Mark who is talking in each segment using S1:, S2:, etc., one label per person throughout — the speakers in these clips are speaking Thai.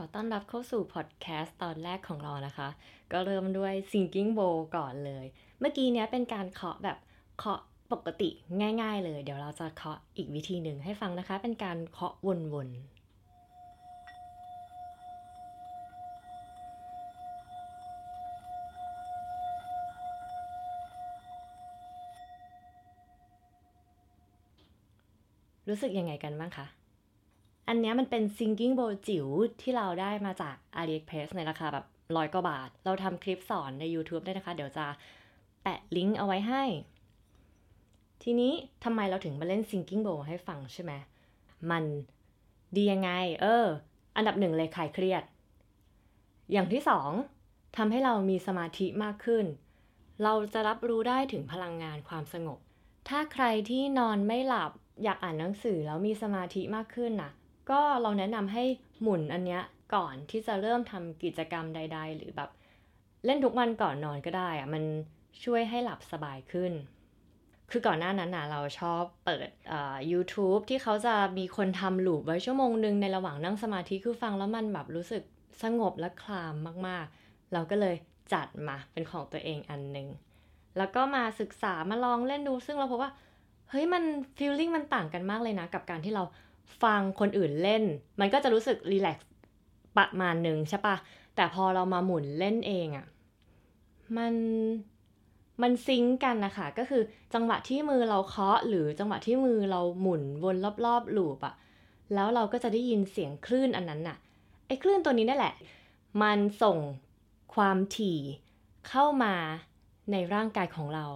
S1: อต้อนรับเข้าสู่พอดแคสต์ตอนแรกของเรานะคะ ก็เริ่มด้วย Thinking Bowl ก่อนเลย เมื่อกี้เนี้ยเป็นการเคาะแบบเคาะปกติง่าย ๆ เลย เดี๋ยวเราจะเคาะอีกวิธีหนึ่งให้ฟังนะคะ เป็นการเคาะวนๆรู้สึกยังไงกันบ้างคะ อันนี้มันเป็น singing bowl จิ๋วที่เราได้มาจาก AliExpress ในราคาแบบร้อยกว่าบาท เราทำคลิปสอนใน YouTube ได้นะคะ เดี๋ยวจะแปะลิงก์เอาไว้ให้ ทีนี้ทำไมเราถึงมาเล่น singing bowl ให้ฟังใช่ไหม มันดียังไง เออ อันดับหนึ่งเลยคลายเครียด อย่างที่สองทำให้เรามีสมาธิมากขึ้น เราจะรับรู้ได้ถึงพลังงานความสงบ ถ้าใครที่นอนไม่หลับอยากอ่านหนังสือแล้วมีสมาธิมากขึ้นนะ่ะ ก็เราแนะนำให้หมุนอันเนี้ยก่อนที่จะเริ่มทำกิจกรรมใด ๆ หรือแบบเล่นทุกวันก่อนนอนก็ได้อะมันช่วยให้หลับสบายขึ้น คือก่อนหน้านั้นนะเราชอบเปิดอ่า YouTube ที่เขาจะมีคนทำหลูปไว้ชั่วโมงหนึ่งในระหว่างนั่งสมาธิคือฟังแล้วมันแบบรู้สึกสงบและคลามมากๆ เราก็เลยจัดมาเป็นของตัวเองอันหนึ่งแล้วก็มาศึกษามาลองเล่นดูซึ่งเราพบว่า เฮ้ยมันฟีลลิ่งมันต่างกันมากเลยนะ กับการที่เรา ฟังคนอื่นเล่น มันก็จะรู้สึกรีแลกซ์ประมาณหนึ่งใช่ปะแต่พอเรามาหมุนเล่นเองอะ่ะมันมันซิงกันนะคะก็คือจังหวะที่มือเราเคาะ หรือจังหวะที่มือเราหมุนวนรอบๆลูปอะแล้วเราก็จะได้ยินเสียงคลื่นอันนั้นน่ะไอ้คลื่นตัวนี้นั่นแหละ มันส่งความถี่เข้ามาในร่างกายของเรา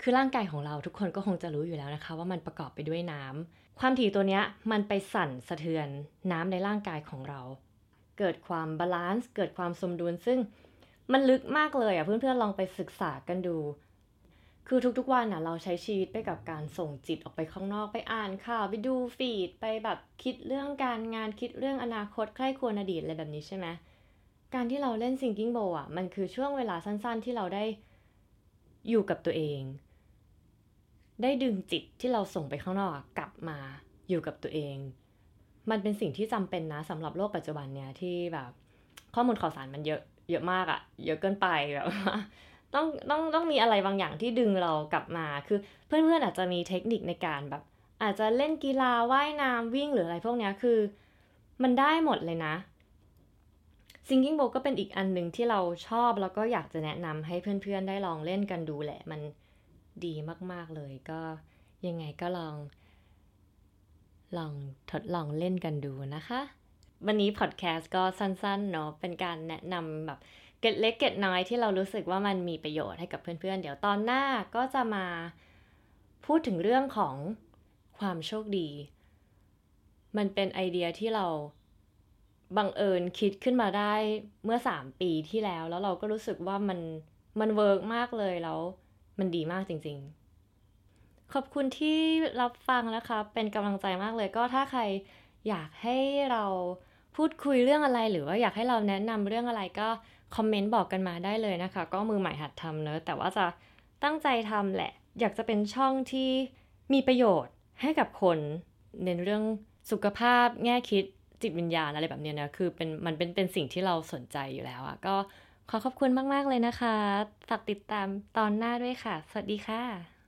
S1: คือร่างกายของเราทุกคนก็คงจะรู้อยู่แล้วนะคะ ว่ามันประกอบไปด้วยน้ำความถี่ตัวนี้มันไปสั่นสะเทือนน้ำในร่างกายของเรา เกิดความ balance เกิดความสมดุลซึ่งมันลึกมากเลยอะเพื่อนๆลองไปศึกษากันดู คือทุกๆวันอะเราใช้ชีวิตไปกับการส่งจิตออกไปข้างนอกไปอ่านข่าวไปดู feed ไปแบบคิดเรื่องการงานคิดเรื่องอนาคตใคร่ครวญอดีตอะไรแบบนี้ใช่ไหมการที่เราเล่น Thinking Bowl อะมันคือช่วงเวลาสั้นๆ ที่เราได้อยู่กับตัวเอง ได้ดึงจิตที่เราส่งไปข้างนอกกลับมาอยู่กับตัวเอง มันเป็นสิ่งที่จำเป็นนะสำหรับโลกปัจจุบันเนี่ยที่แบบ ข้อมูลข่าวสารมันเยอะเยอะมากอะเยอะเกินไปแบบต้องต้องต้องมีอะไรบางอย่างที่ดึงเรากลับมาคือเพื่อนๆอาจจะมีเทคนิคในการแบบ อาจจะเล่นกีฬาว่ายน้ำวิ่งหรืออะไรพวกนี้คือ มันได้หมดเลยนะ Singing Bowl ก็เป็นอีกอันหนึ่งที่เราชอบแล้วก็อยากจะแนะนำให้เพื่อนๆได้ลองเล่นกันดูแหละมัน ดีมาก ๆ เลยก็ยังไงก็ลอง ลองทดลองเล่นกันดูนะคะ วันนี้พอดแคสต์ก็สั้น ๆ เนาะเป็นการแนะนำแบบเก็ดเล็กเก็ดน้อยที่เรารู้สึกว่ามันมีประโยชน์ให้กับเพื่อนๆ เดี๋ยวตอนหน้าก็จะมาพูดถึงเรื่องของความโชคดี มันเป็นไอเดียที่เราบังเอิญคิดขึ้นมาได้เมื่อสามปีที่แล้ว แล้วเราก็รู้สึกว่ามันมัน work มากเลยแล้ว มันดีมากจริง ๆ ขอบคุณที่รับฟังนะคะ เป็นกำลังใจมากเลยก็ถ้าใครอยากให้เราพูดคุยเรื่องอะไร หรือว่าอยากให้เราแนะนำเรื่องอะไรก็คอมเมนต์บอกกันมาได้เลยนะคะ ก็มือใหม่หัดทำเนอะแต่ว่าจะตั้งใจทำแหละ อยากจะเป็นช่องที่มีประโยชน์ให้กับคนในเรื่องสุขภาพแง่คิดจิตวิญญาณอะไรแบบนี้นะคือเป็นมันเป็นเป็นสิ่งที่เราสนใจอยู่แล้วอะก็ ขอขอบคุณมาก ๆ เลยนะคะ ฝากติดตามตอนหน้าด้วยค่ะ สวัสดีค่ะ